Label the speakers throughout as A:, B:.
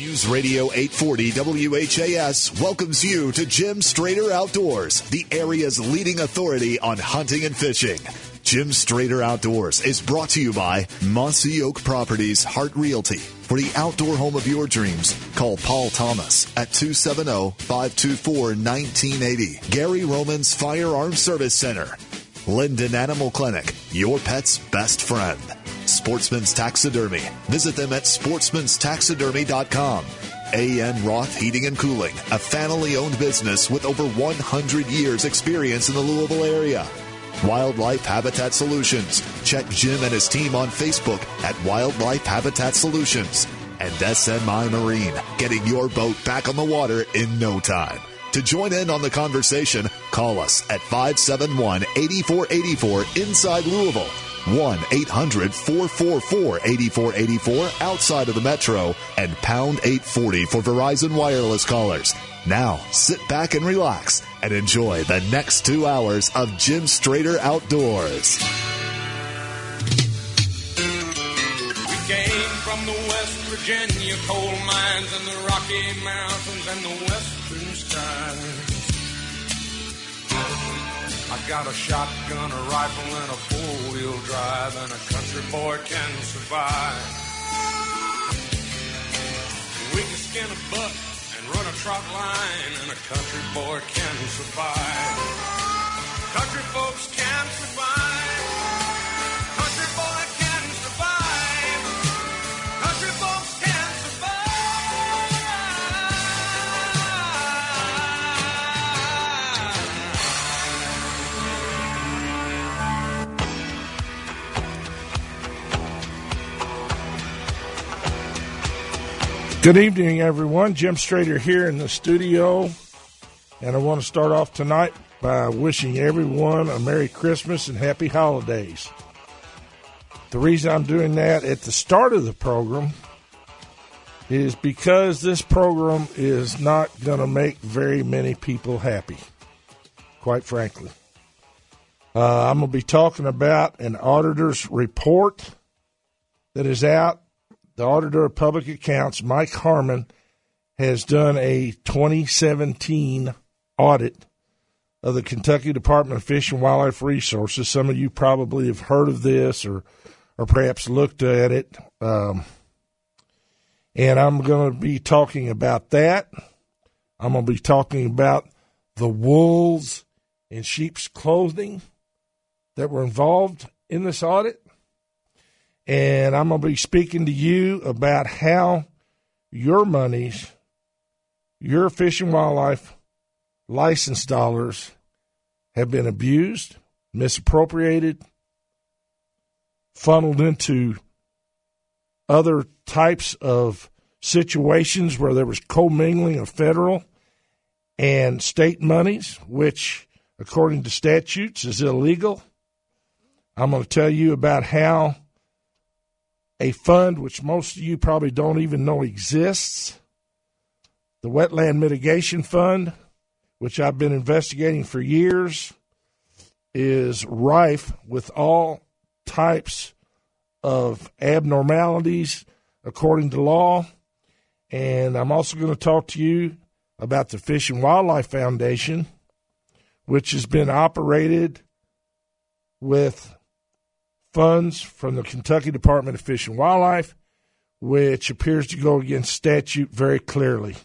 A: News Radio 840 WHAS welcomes you to Jim Strader Outdoors, the area's leading authority on hunting and fishing. Jim Strader Outdoors is brought to you by Mossy Oak Properties Hart Realty. For the outdoor home of your dreams, call Paul Thomas at 270-524-1980. Gary Roman's Firearm Service Center. Linden Animal Clinic, your pet's best friend. Sportsman's Taxidermy. Visit them at sportsmanstaxidermy.com. AN Roth Heating and Cooling, a family owned business with over 100 years experience in the Louisville area. Wildlife Habitat Solutions. Check Jim and his team on Facebook at Wildlife Habitat Solutions. And SMI Marine, getting your boat back on the water in no time. To join in on the conversation, call us at 571 8484 inside Louisville. 1 800 444 8484 outside of the metro and pound 840 for Verizon Wireless callers. Now, sit back and relax and enjoy the next two hours of Jim Strader Outdoors.
B: We came from the West Virginia coal mines and the Rocky Mountains and the western skies. I got a shotgun, a rifle, and a four-wheel drive, and a country boy can survive. We can skin a buck and run a trot line, and a country boy can survive. Country folks can survive.
C: Good evening, everyone. Jim Strader here in the studio. And I want to start off tonight by wishing everyone a Merry Christmas and Happy Holidays. The reason I'm doing that at the start of the program is because this program is not going to make very many people happy, quite frankly. Uh, I'm going to be talking about an auditor's report that is out the Auditor of Public Accounts, Mike Harmon, has done a 2017 audit of the Kentucky Department of Fish and Wildlife Resources. Some of you probably have heard of this or, or perhaps looked at it. Um, and I'm going to be talking about that. I'm going to be talking about the wolves in sheep's clothing that were involved in this audit and I'm going to be speaking to you about how your monies, your fish and wildlife license dollars have been abused, misappropriated, funneled into other types of situations where there was commingling of federal and state monies, which, according to statutes, is illegal. I'm going to tell you about how a fund which most of you probably don't even know exists the Wetland Mitigation Fund, which I've been investigating for years, is rife with all types of abnormalities according to law. And I'm also going to talk to you about the Fish and Wildlife Foundation, which has been operated with funds from the Kentucky Department of Fish and Wildlife, which appears to go against statute very clearly.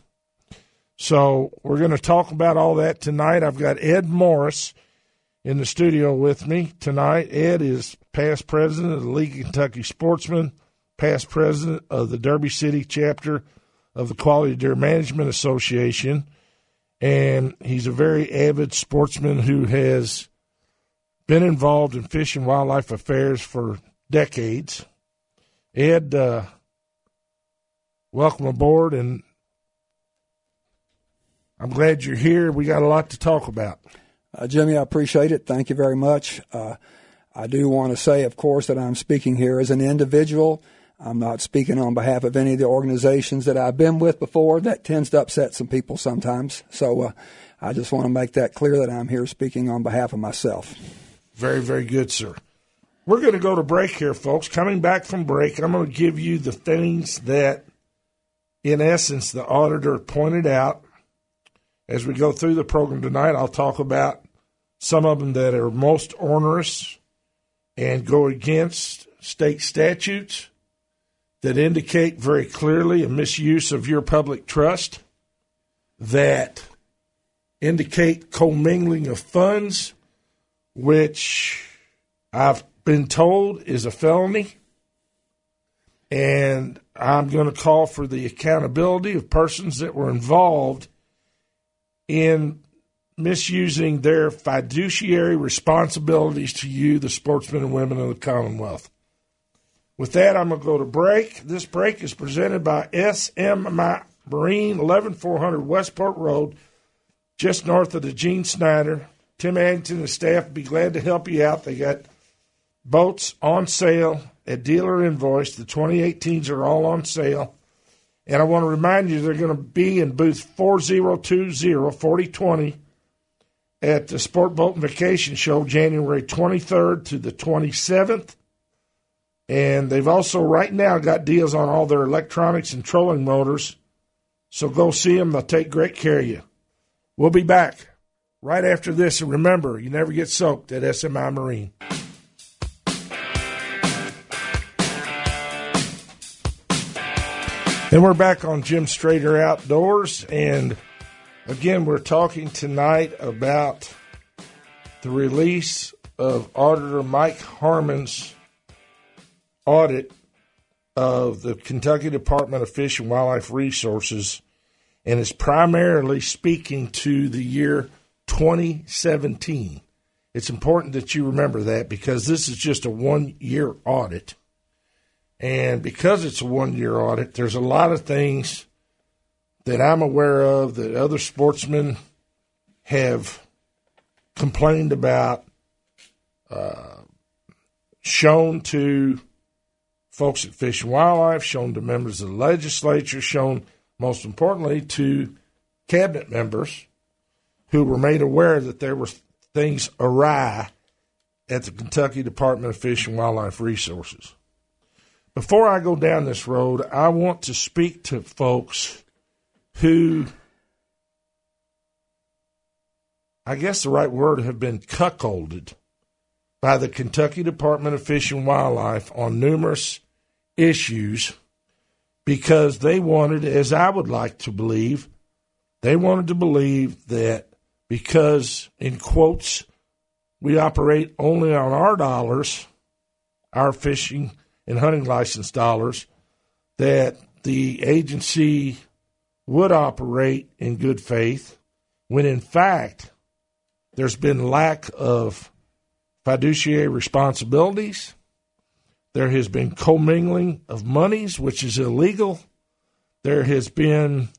C: So we're going to talk about all that tonight. I've got Ed Morris in the studio with me tonight. Ed is past president of the League of Kentucky Sportsmen, past president of the Derby City chapter of the Quality Deer Management Association, and he's a very avid sportsman who has been involved in fish and wildlife affairs for decades. Ed, uh, welcome aboard, and I'm glad you're here. We got a lot to talk about.
D: Uh, Jimmy, I appreciate it. Thank you very much. Uh, I do want to say, of course, that I'm speaking here as an individual. I'm not speaking on behalf of any of the organizations that I've been with before. That tends to upset some people sometimes. So uh, I just want to make that clear that I'm here speaking on behalf of myself.
C: Very, very good, sir. We're going to go to break here, folks. Coming back from break, I'm going to give you the things that, in essence, the auditor pointed out. As we go through the program tonight, I'll talk about some of them that are most onerous and go against state statutes that indicate very clearly a misuse of your public trust, that indicate commingling of funds, which I've been told is a felony. And I'm going to call for the accountability of persons that were involved in misusing their fiduciary responsibilities to you, the sportsmen and women of the Commonwealth. With that, I'm going to go to break. This break is presented by SMI Marine, 11400 Westport Road, just north of the Gene Snyder. Tim Addington and staff will be glad to help you out. They got boats on sale at dealer invoice. The 2018s are all on sale. And I want to remind you they're going to be in booth 4020 4020 at the Sport Boat and Vacation Show January 23rd to the 27th. And they've also right now got deals on all their electronics and trolling motors. So go see them. They'll take great care of you. We'll be back right after this. And remember, you never get soaked at SMI Marine. And we're back on Jim Strader Outdoors. And again, we're talking tonight about the release of Auditor Mike Harmon's audit of the Kentucky Department of Fish and Wildlife Resources. And it's primarily speaking to the year 2017. It's important that you remember that because this is just a one year audit. And because it's a one year audit, there's a lot of things that I'm aware of that other sportsmen have complained about, uh, shown to folks at Fish and Wildlife, shown to members of the legislature, shown most importantly to cabinet members who were made aware that there were things awry at the Kentucky Department of Fish and Wildlife Resources. Before I go down this road, I want to speak to folks who, I guess the right word, have been cuckolded by the Kentucky Department of Fish and Wildlife on numerous issues because they wanted, as I would like to believe, they wanted to believe that because, in quotes, we operate only on our dollars, our fishing and hunting license dollars that the agency would operate in good faith when in fact there's been lack of fiduciary responsibilities. There has been commingling of monies, which is illegal. There has been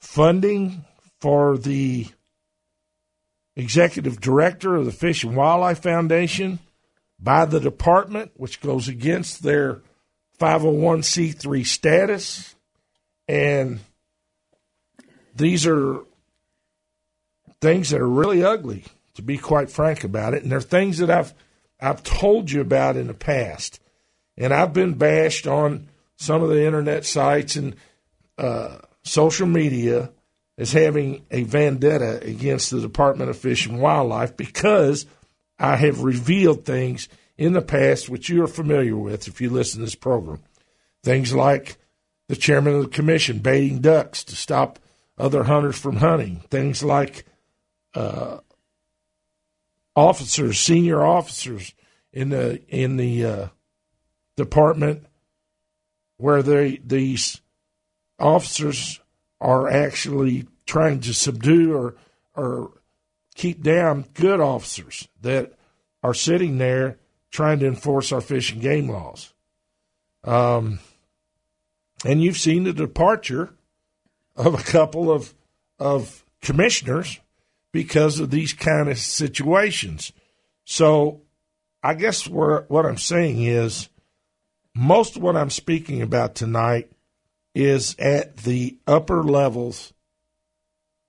C: funding for the executive director of the Fish and Wildlife Foundation by the department, which goes against their 501c3 status. And these are things that are really ugly, to be quite frank about it. And they're things that I've I've told you about in the past. And I've been bashed on some of the internet sites and uh, social media as having a vendetta against the Department of Fish and Wildlife because – I have revealed things in the past which you are familiar with if you listen to this program. Things like the chairman of the commission baiting ducks to stop other hunters from hunting. Things like uh, officers, senior officers in the in the uh, department, where they these officers are actually trying to subdue or or keep down good officers that are sitting there trying to enforce our fish and game laws. Um, and you've seen the departure of a couple of of commissioners because of these kind of situations. So I guess what, what I'm saying is most of what I'm speaking about tonight is at the upper levels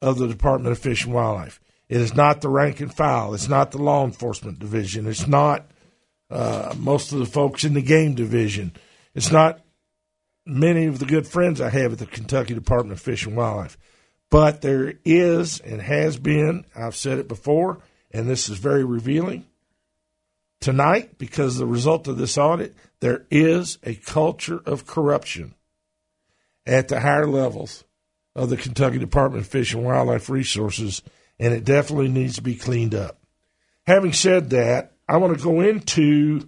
C: of the Department of Fish and Wildlife. It is not the rank and file. It's not the law enforcement division. It's not uh, most of the folks in the game division. It's not many of the good friends I have at the Kentucky Department of Fish and Wildlife. But there is and has been, I've said it before, and this is very revealing. Tonight, because the result of this audit, there is a culture of corruption at the higher levels of the Kentucky Department of Fish and Wildlife Resources, and it definitely needs to be cleaned up. Having said that, I want to go into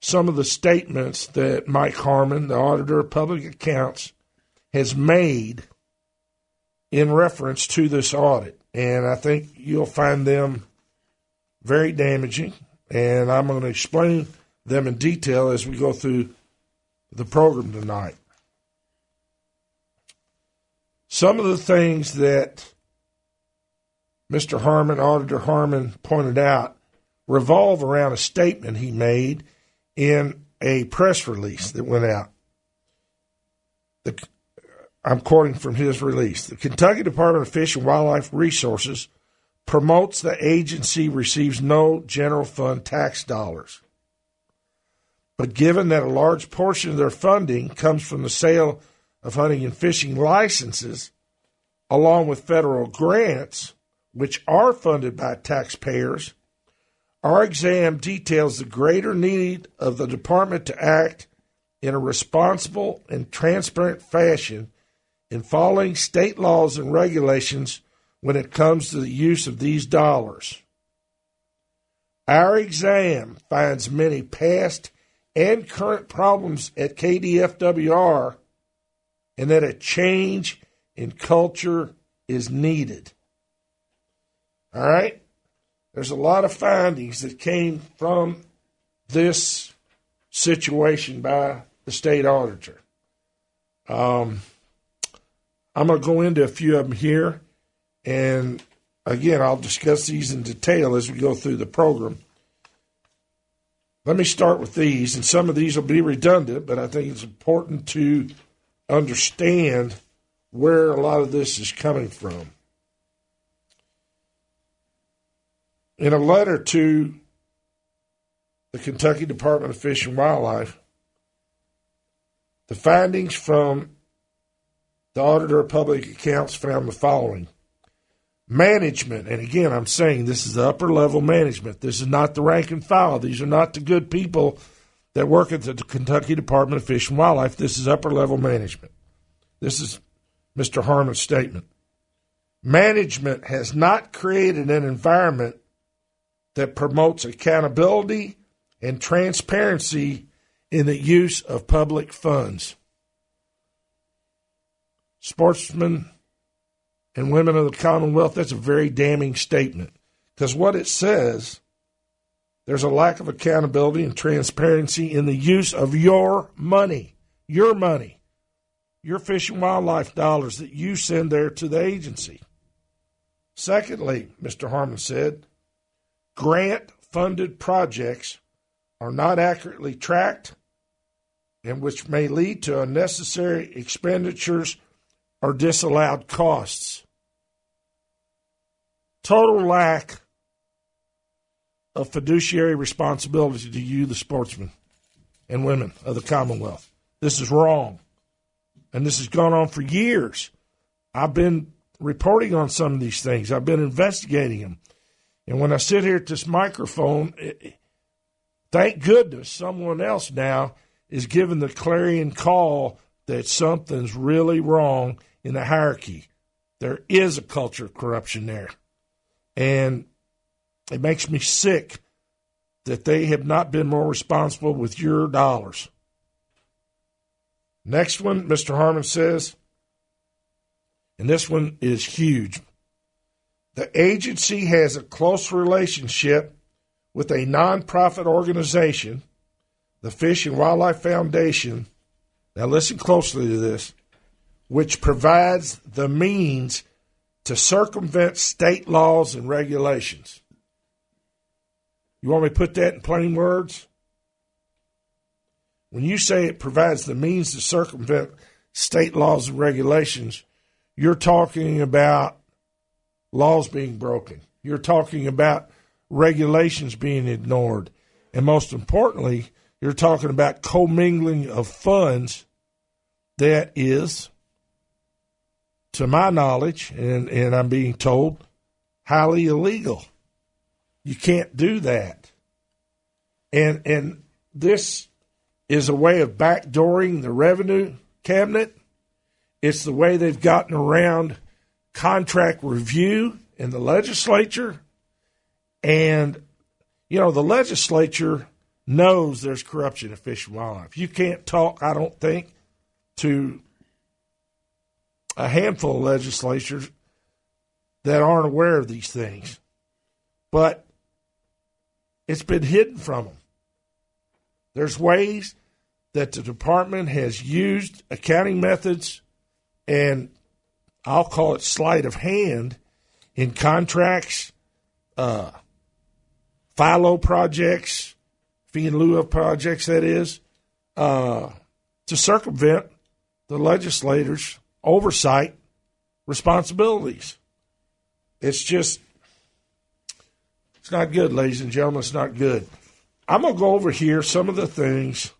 C: some of the statements that Mike Harmon, the Auditor of Public Accounts, has made in reference to this audit. And I think you'll find them very damaging. And I'm going to explain them in detail as we go through the program tonight. Some of the things that Mr. Harmon, Auditor Harmon, pointed out revolve around a statement he made in a press release that went out. The, I'm quoting from his release. The Kentucky Department of Fish and Wildlife Resources promotes the agency receives no general fund tax dollars. But given that a large portion of their funding comes from the sale of hunting and fishing licenses, along with federal grants, which are funded by taxpayers, our exam details the greater need of the department to act in a responsible and transparent fashion in following state laws and regulations when it comes to the use of these dollars. Our exam finds many past and current problems at KDFWR and that a change in culture is needed. All right? There's a lot of findings that came from this situation by the state auditor. Um, I'm going to go into a few of them here. And again, I'll discuss these in detail as we go through the program. Let me start with these, and some of these will be redundant, but I think it's important to understand where a lot of this is coming from. In a letter to the Kentucky Department of Fish and Wildlife, the findings from the Auditor of Public Accounts found the following management, and again, I'm saying this is the upper level management. This is not the rank and file. These are not the good people that work at the Kentucky Department of Fish and Wildlife. This is upper level management. This is Mr. Harmon's statement. Management has not created an environment that promotes accountability and transparency in the use of public funds sportsmen and women of the Commonwealth, that's a very damning statement. Because what it says, there's a lack of accountability and transparency in the use of your money, your money, your fish and wildlife dollars that you send there to the agency. Secondly, Mr. Harmon said, grant funded projects are not accurately tracked and which may lead to unnecessary expenditures or disallowed costs. Total lack of fiduciary responsibility to you, the sportsmen and women of the Commonwealth. This is wrong. And this has gone on for years. I've been reporting on some of these things, I've been investigating them. And when I sit here at this microphone, it, thank goodness someone else now is giving the clarion call that something's really wrong in the hierarchy. There is a culture of corruption there. And it makes me sick that they have not been more responsible with your dollars. Next one, Mr. Harmon says, and this one is huge. The agency has a close relationship with a nonprofit organization, the Fish and Wildlife Foundation, now, listen closely to this, which provides the means to circumvent state laws and regulations. You want me to put that in plain words? When you say it provides the means to circumvent state laws and regulations, you're talking about laws being broken. You're talking about regulations being ignored. And most importantly, you're talking about commingling of funds that is, to my knowledge, and, and I'm being told, highly illegal. You can't do that. And and this is a way of backdooring the revenue cabinet. It's the way they've gotten around contract review in the legislature. And, you know, the legislature knows there's corruption in fish and wildlife. You can't talk, I don't think, to a handful of legislatures that aren't aware of these things. But it's been hidden from them. There's ways that the department has used accounting methods and I'll call it sleight of hand in contracts, uh, FILO projects, fee in lieu of projects, that is, uh, to circumvent the legislators' oversight responsibilities. It's just, it's not good, ladies and gentlemen. It's not good. I'm going to go over here some of the things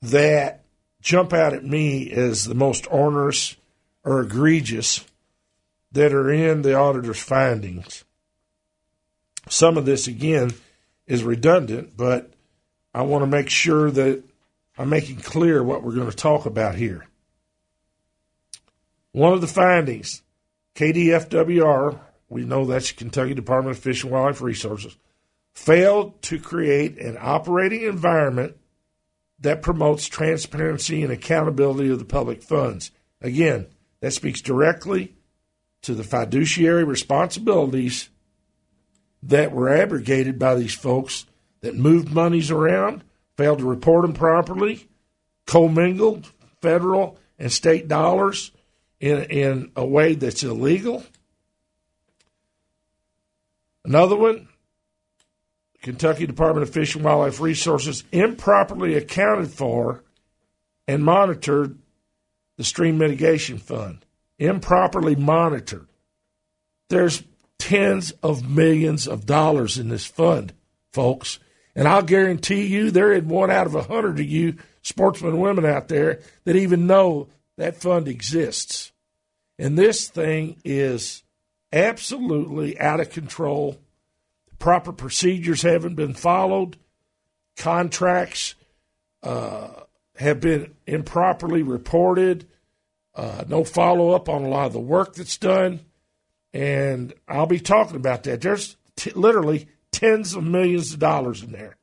C: that jump out at me as the most onerous or egregious that are in the auditor's findings. Some of this, again, is redundant, but I want to make sure that I'm making clear what we're going to talk about here. One of the findings, KDFWR, we know that's the Kentucky Department of Fish and Wildlife Resources, failed to create an operating environment that promotes transparency and accountability of the public funds. Again, that speaks directly to the fiduciary responsibilities that were abrogated by these folks that moved monies around, failed to report them properly, commingled federal and state dollars in, in a way that's illegal. Another one, Kentucky Department of Fish and Wildlife Resources improperly accounted for and monitored the Stream Mitigation Fund. Improperly monitored. There's tens of millions of dollars in this fund, folks. And I'll guarantee you there isn't one out of a hundred of you sportsmen and women out there that even know that fund exists. And this thing is absolutely out of control proper procedures haven't been followed, contracts uh, have been improperly reported, uh, no follow up on a lot of the work that's done. And I'll be talking about that. There's t- literally tens of millions of dollars in there.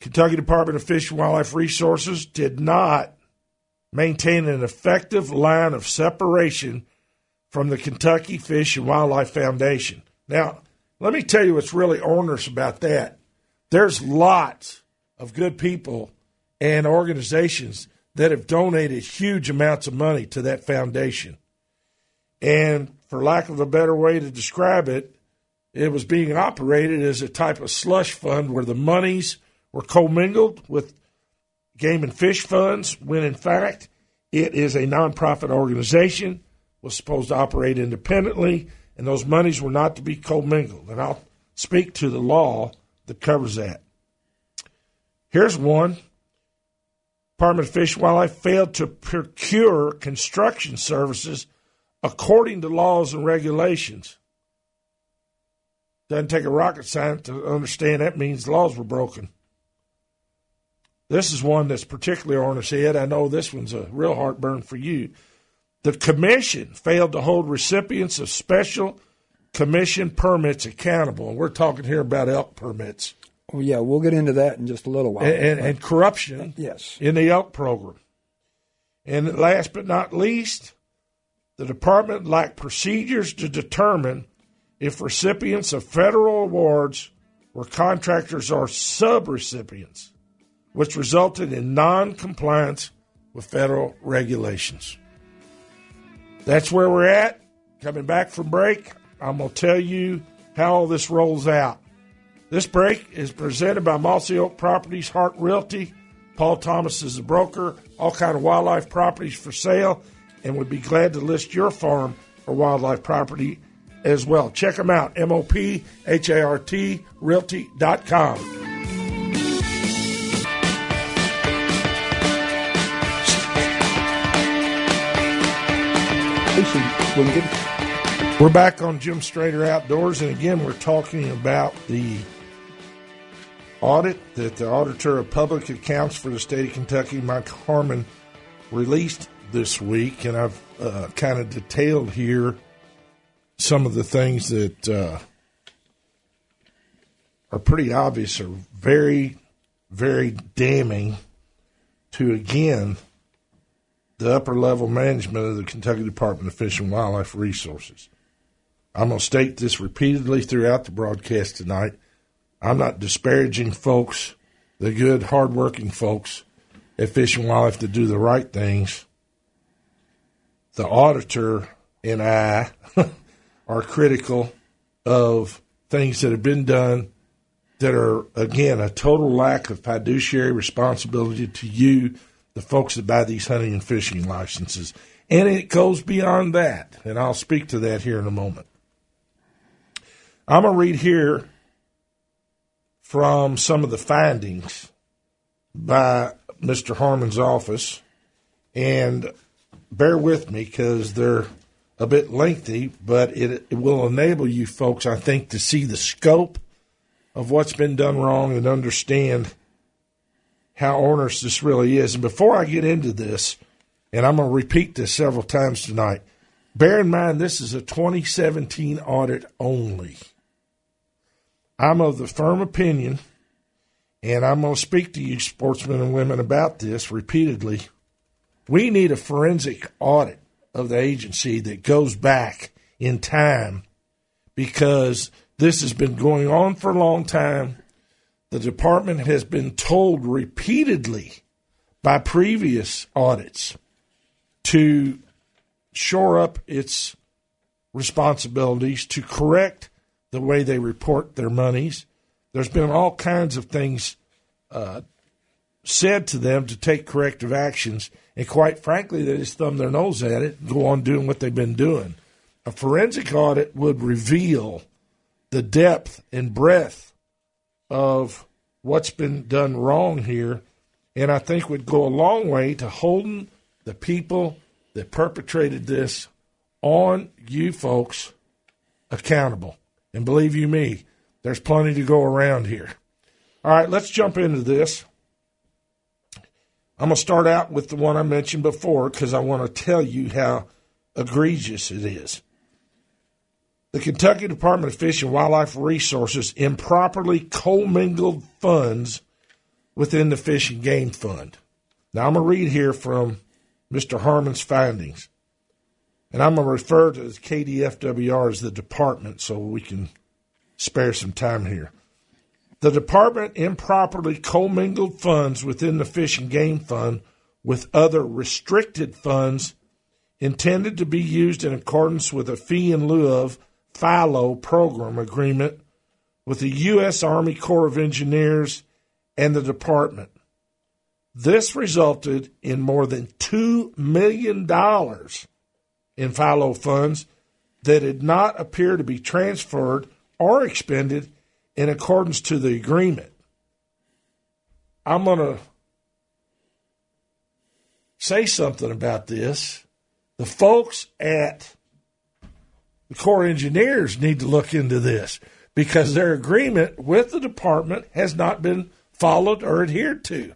C: Kentucky Department of Fish and Wildlife Resources did not maintain an effective line of separation from the Kentucky Fish and Wildlife Foundation. Now, let me tell you what's really onerous about that. There's lots of good people and organizations that have donated huge amounts of money to that foundation. And for lack of a better way to describe it, it was being operated as a type of slush fund where the monies were commingled with game and fish funds, when in fact it is a nonprofit organization was supposed to operate independently, and those monies were not to be commingled. And I'll speak to the law that covers that. Here's one. Department of Fish and Wildlife failed to procure construction services according to laws and regulations. Doesn't take a rocket scientist to understand that means laws were broken. This is one that's particularly on his head. I know this one's a real heartburn for you. The commission failed to hold recipients of special commission permits accountable. And we're talking here about elk permits.
D: Well, yeah, we'll get into that in just a little while.
C: And, and, and corruption
D: yes.
C: in the elk program. And last but not least, the department lacked procedures to determine if recipients of federal awards were contractors or subrecipients, which resulted in non compliance with federal regulations. That's where we're at. Coming back from break, I'm going to tell you how all this rolls out. This break is presented by Mossy Oak Properties, Hart Realty. Paul Thomas is the broker, all kind of wildlife properties for sale, and would be glad to list your farm or wildlife property as well. Check them out, M-O-P-H-A-R-T, realty.com. We're back on Jim Strader Outdoors, and again, we're talking about the audit that the Auditor of Public Accounts for the state of Kentucky, Mike Harmon, released this week. And I've uh, kind of detailed here some of the things that uh, are pretty obvious, are very, very damning to, again, the upper level management of the Kentucky Department of Fish and Wildlife Resources. I'm going to state this repeatedly throughout the broadcast tonight. I'm not disparaging folks, the good, hardworking folks at Fish and Wildlife that do the right things. The auditor and I are critical of things that have been done that are, again, a total lack of fiduciary responsibility to you the folks that buy these hunting and fishing licenses. And it goes beyond that, and I'll speak to that here in a moment. I'm going to read here from some of the findings by Mr. Harmon's office, and bear with me because they're a bit lengthy, but it, it will enable you folks, I think, to see the scope of what's been done wrong and understand how onerous this really is. And before I get into this, and I'm going to repeat this several times tonight, bear in mind this is a 2017 audit only. I'm of the firm opinion, and I'm going to speak to you, sportsmen and women, about this repeatedly. We need a forensic audit of the agency that goes back in time because this has been going on for a long time. The department has been told repeatedly by previous audits to shore up its responsibilities, to correct the way they report their monies. There's been all kinds of things uh, said to them to take corrective actions, and quite frankly, they just thumb their nose at it and go on doing what they've been doing. A forensic audit would reveal the depth and breadth of what's been done wrong here, and I think would go a long way to holding the people that perpetrated this on you folks accountable. And believe you me, there's plenty to go around here. All right, let's jump into this. I'm going to start out with the one I mentioned before because I want to tell you how egregious it is the Kentucky Department of Fish and Wildlife Resources improperly commingled funds within the Fish and Game Fund. Now, I'm going to read here from Mr. Harmon's findings, and I'm going to refer to the KDFWR as the department so we can spare some time here. The department improperly commingled funds within the Fish and Game Fund with other restricted funds intended to be used in accordance with a fee in lieu of FILO program agreement with the U.S. Army Corps of Engineers and the department. This resulted in more than $2 million in FILO funds that did not appear to be transferred or expended in accordance to the agreement. I'm going to say something about this. The folks at the Corps engineers need to look into this because their agreement with the department has not been followed or adhered to.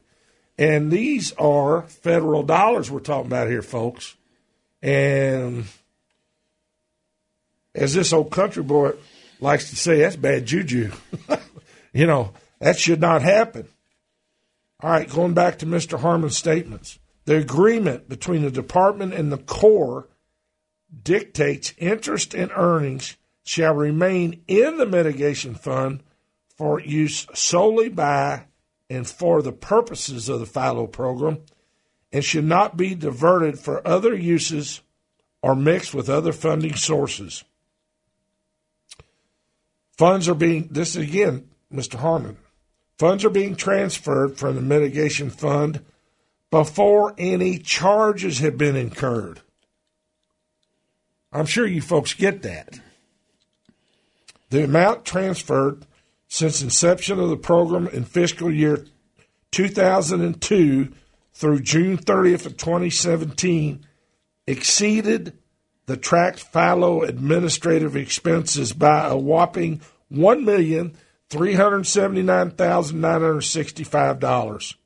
C: And these are federal dollars we're talking about here, folks. And as this old country boy likes to say, that's bad juju. you know, that should not happen. All right, going back to Mr. Harmon's statements. The agreement between the department and the Corps dictates interest and earnings shall remain in the mitigation fund for use solely by and for the purposes of the FILO program and should not be diverted for other uses or mixed with other funding sources. Funds are being, this is again, Mr. Harmon, funds are being transferred from the mitigation fund before any charges have been incurred. I'm sure you folks get that. The amount transferred since inception of the program in fiscal year 2002 through June 30th of 2017 exceeded the tracked FILO administrative expenses by a whopping one million three hundred seventy nine thousand nine hundred sixty five dollars.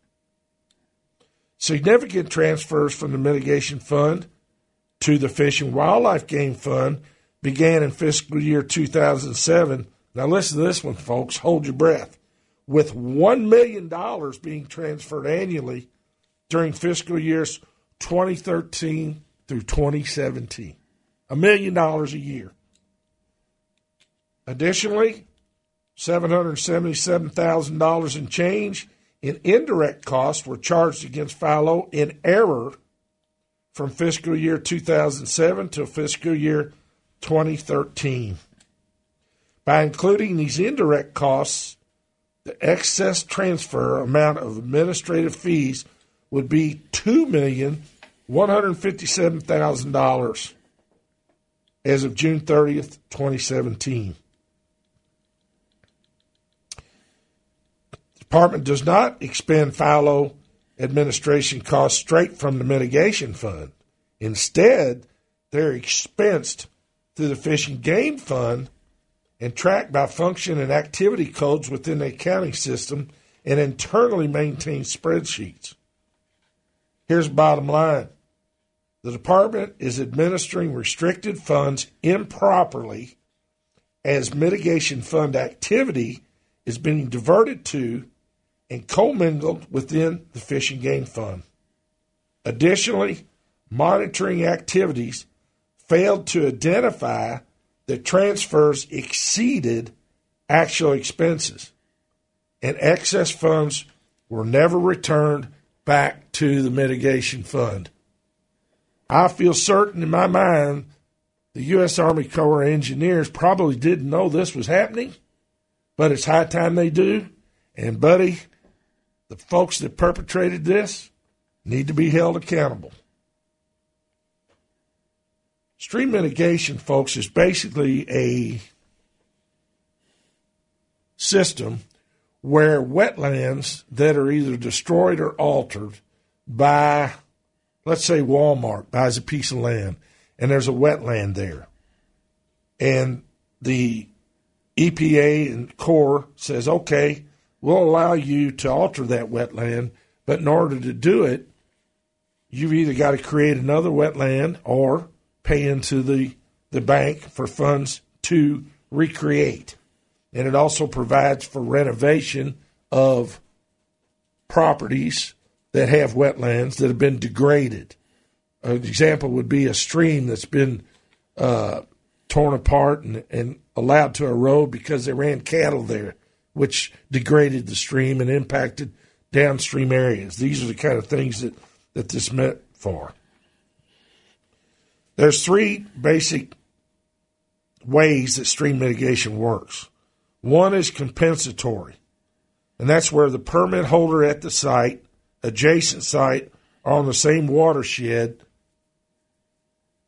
C: Significant transfers from the mitigation fund to the Fish and Wildlife Game Fund began in fiscal year 2007. Now, listen to this one, folks. Hold your breath. With $1 million being transferred annually during fiscal years 2013 through 2017. A million dollars a year. Additionally, $777,000 in change in indirect costs were charged against FILO in error from fiscal year 2007 to fiscal year 2013. By including these indirect costs, the excess transfer amount of administrative fees would be two million one hundred fifty-seven thousand dollars as of June thirtieth, twenty seventeen. The department does not expend FILO administration costs straight from the mitigation fund. Instead, they're expensed through the Fish and Game Fund and tracked by function and activity codes within the accounting system and internally maintained spreadsheets. Here's the bottom line the department is administering restricted funds improperly as mitigation fund activity is being diverted to and commingled within the Fish and Game Fund. Additionally, monitoring activities failed to identify that transfers exceeded actual expenses, and excess funds were never returned back to the mitigation fund. I feel certain in my mind the U.S. Army Corps of Engineers probably didn't know this was happening, but it's high time they do. And, buddy, the folks that perpetrated this need to be held accountable. Stream mitigation, folks, is basically a system where wetlands that are either destroyed or altered by, let's say, Walmart buys a piece of land and there's a wetland there. And the EPA and Corps says, okay, we'll allow you to alter that wetland, but in order to do it, you've either got to create another wetland or pay into the, the bank for funds to recreate. And it also provides for renovation of properties that have wetlands that have been degraded. An example would be a stream that's been uh, torn apart and, and allowed to erode because they ran cattle there, which degraded the stream and impacted downstream areas. These are the kind of things that, that this meant for. There's three basic ways that stream mitigation works. One is compensatory, and that's where the permit holder at the site, adjacent site, or on the same watershed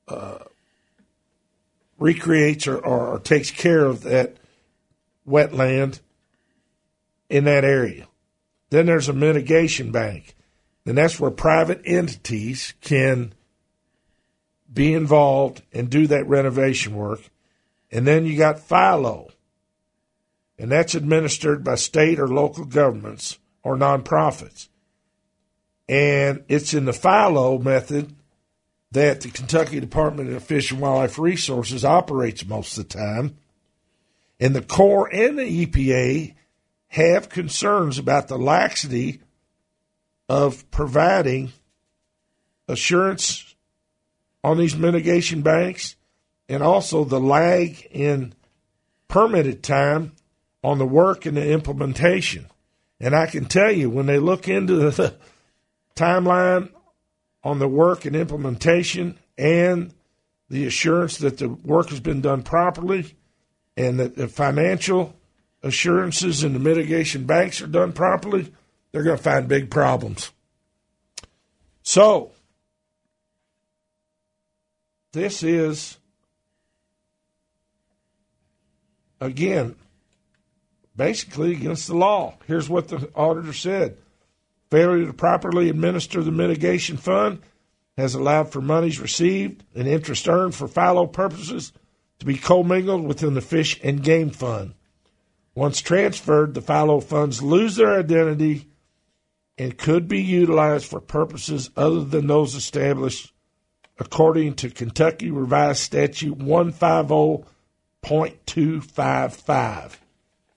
C: uh, recreates or, or, or takes care of that wetland in that area. Then there's a mitigation bank, and that's where private entities can be involved and do that renovation work. And then you got FILO, and that's administered by state or local governments or nonprofits. And it's in the FILO method that the Kentucky Department of Fish and Wildlife Resources operates most of the time. And the Corps and the EPA have concerns about the laxity of providing assurance on these mitigation banks and also the lag in permitted time on the work and the implementation. And I can tell you, when they look into the timeline on the work and implementation and the assurance that the work has been done properly and that the financial assurances and the mitigation banks are done properly, they're going to find big problems. So, this is, again, basically against the law. Here's what the auditor said failure to properly administer the mitigation fund has allowed for monies received and interest earned for FILO purposes to be commingled within the fish and game fund. Once transferred, the FILO funds lose their identity and could be utilized for purposes other than those established according to Kentucky Revised Statute 150.255.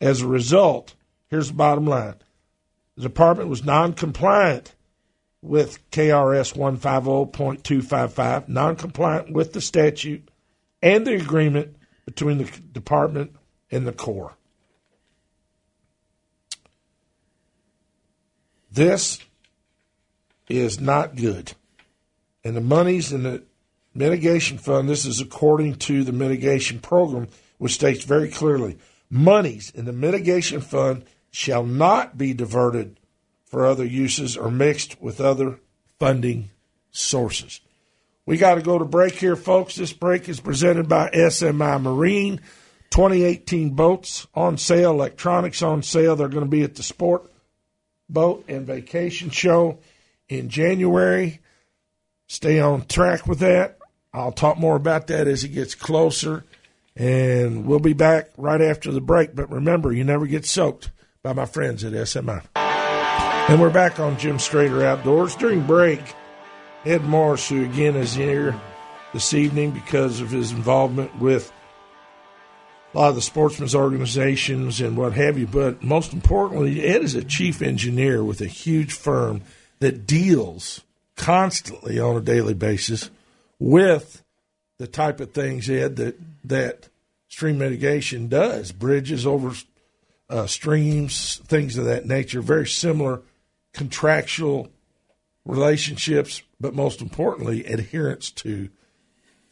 C: As a result, here's the bottom line the department was non compliant with KRS 150.255, non compliant with the statute and the agreement between the department and the Corps. This is not good. And the monies in the mitigation fund, this is according to the mitigation program, which states very clearly monies in the mitigation fund shall not be diverted for other uses or mixed with other funding sources. We got to go to break here, folks. This break is presented by SMI Marine. 2018 boats on sale, electronics on sale. They're going to be at the Sport Boat and Vacation Show in January. Stay on track with that. I'll talk more about that as it gets closer. And we'll be back right after the break. But remember, you never get soaked by my friends at SMI. And we're back on Jim Strader Outdoors. During break, Ed Morris, who again is here this evening because of his involvement with a lot of the sportsmen's organizations and what have you. But most importantly, Ed is a chief engineer with a huge firm that deals constantly on a daily basis with the type of things, Ed, that that stream mitigation does. Bridges over uh, streams, things of that nature. Very similar contractual relationships, but most importantly, adherence to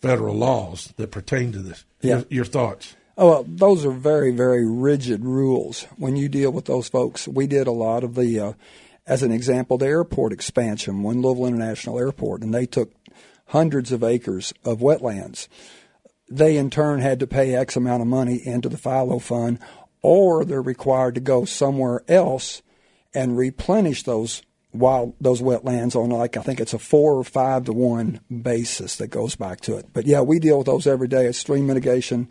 C: federal laws that pertain to this.
D: Yeah.
C: Your, your thoughts?
D: Oh, well, those are very, very rigid rules when you deal with those folks. We did a lot of the, uh, as an example, the airport expansion, one Louisville International Airport, and they took hundreds of acres of wetlands. They in turn had to pay X amount of money into the FILO fund, or they're required to go somewhere else and replenish those wild those wetlands on like I think it's a four or five to one basis that goes back to it. But yeah, we deal with those every day. It's stream mitigation,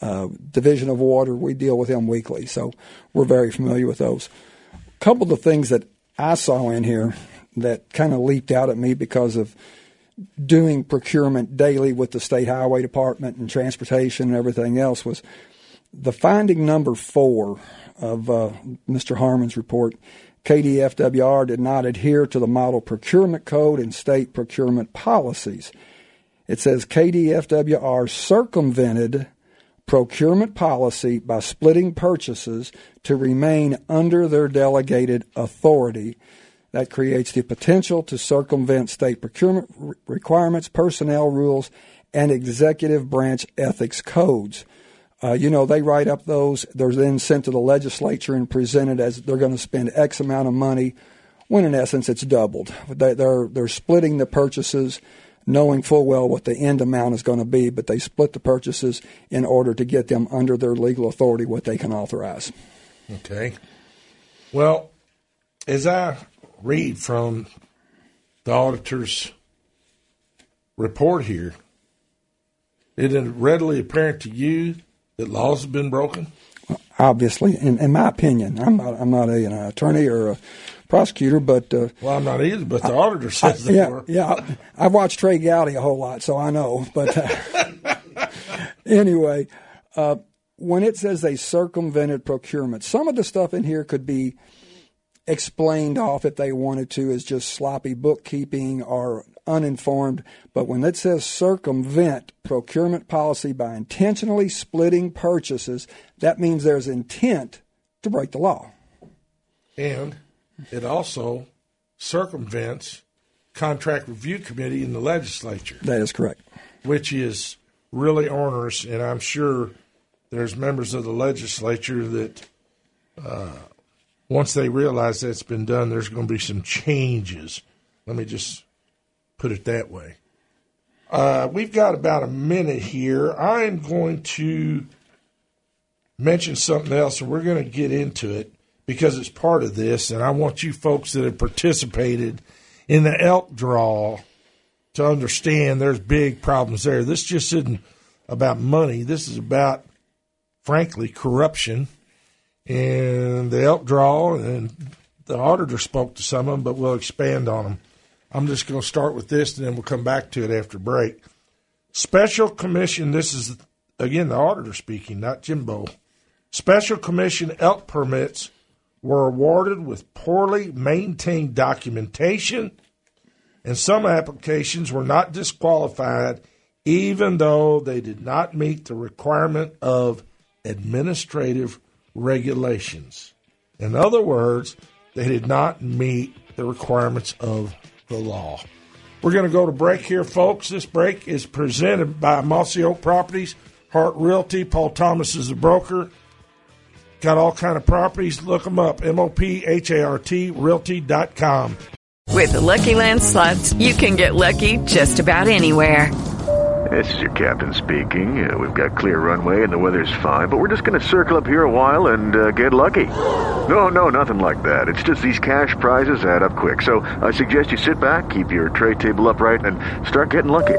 D: uh, division of water. We deal with them weekly, so we're very familiar with those. A couple of the things that I saw in here that kind of leaped out at me because of doing procurement daily with the state highway department and transportation and everything else was the finding number four of uh, Mr. Harmon's report. KDFWR did not adhere to the model procurement code and state procurement policies. It says KDFWR circumvented procurement policy by splitting purchases to remain under their delegated authority. That creates the potential to circumvent state procurement requirements, personnel rules, and executive branch ethics codes. Uh, you know, they write up those. They're then sent to the legislature and presented as they're going to spend X amount of money, when in essence it's doubled. They, they're they're splitting the purchases, knowing full well what the end amount is going to be, but they split the purchases in order to get them under their legal authority what they can authorize.
C: Okay. Well, as I read from the auditor's report here, it is readily apparent to you that laws have been broken?
D: Obviously, in, in my opinion, I'm not I'm not a, an attorney or a prosecutor, but uh,
C: well, I'm not either. But the auditor says
D: I,
C: they
D: yeah,
C: were.
D: yeah. I've watched Trey Gowdy a whole lot, so I know. But uh, anyway, uh, when it says they circumvented procurement, some of the stuff in here could be explained off if they wanted to as just sloppy bookkeeping or uninformed. But when it says circumvent procurement policy by intentionally splitting purchases, that means there's intent to break the law.
C: And it also circumvents contract review committee in the legislature.
D: That is correct.
C: which is really onerous, and I'm sure there's members of the legislature that uh, once they realize that's been done, there's going to be some changes. Let me just put it that way. Uh, we've got about a minute here. I'm going to mention something else, and we're going to get into it because it's part of this, and I want you folks that have participated in the elk draw to understand there's big problems there. This just isn't about money. This is about, frankly, corruption. And the elk draw, and the auditor spoke to some of them, but we'll expand on them. I'm just going to start with this, and then we'll come back to it after break. Special Commission, this is, again, the auditor speaking, not Jimbo. Special Commission elk permits were awarded with poorly maintained documentation, and some applications were not disqualified even though they did not meet the requirement of administrative regulations. In other words, they did not meet the requirements of the law. We're going to go to break here, folks. This break is presented by Mossy Oak Properties, Hart Realty. Paul Thomas is the broker. Got all kind of properties. Look them up. M-O-P-H-A-R-T, realty.com.
E: With the Lucky Land slots, you can get lucky just about anywhere.
F: This is your captain speaking. Uh, we've got clear runway and the weather's fine, but we're just going to circle up here a while and uh, get lucky. No, no, nothing like that. It's just these cash prizes add up quick. So I suggest you sit back, keep your tray table upright, and start getting lucky.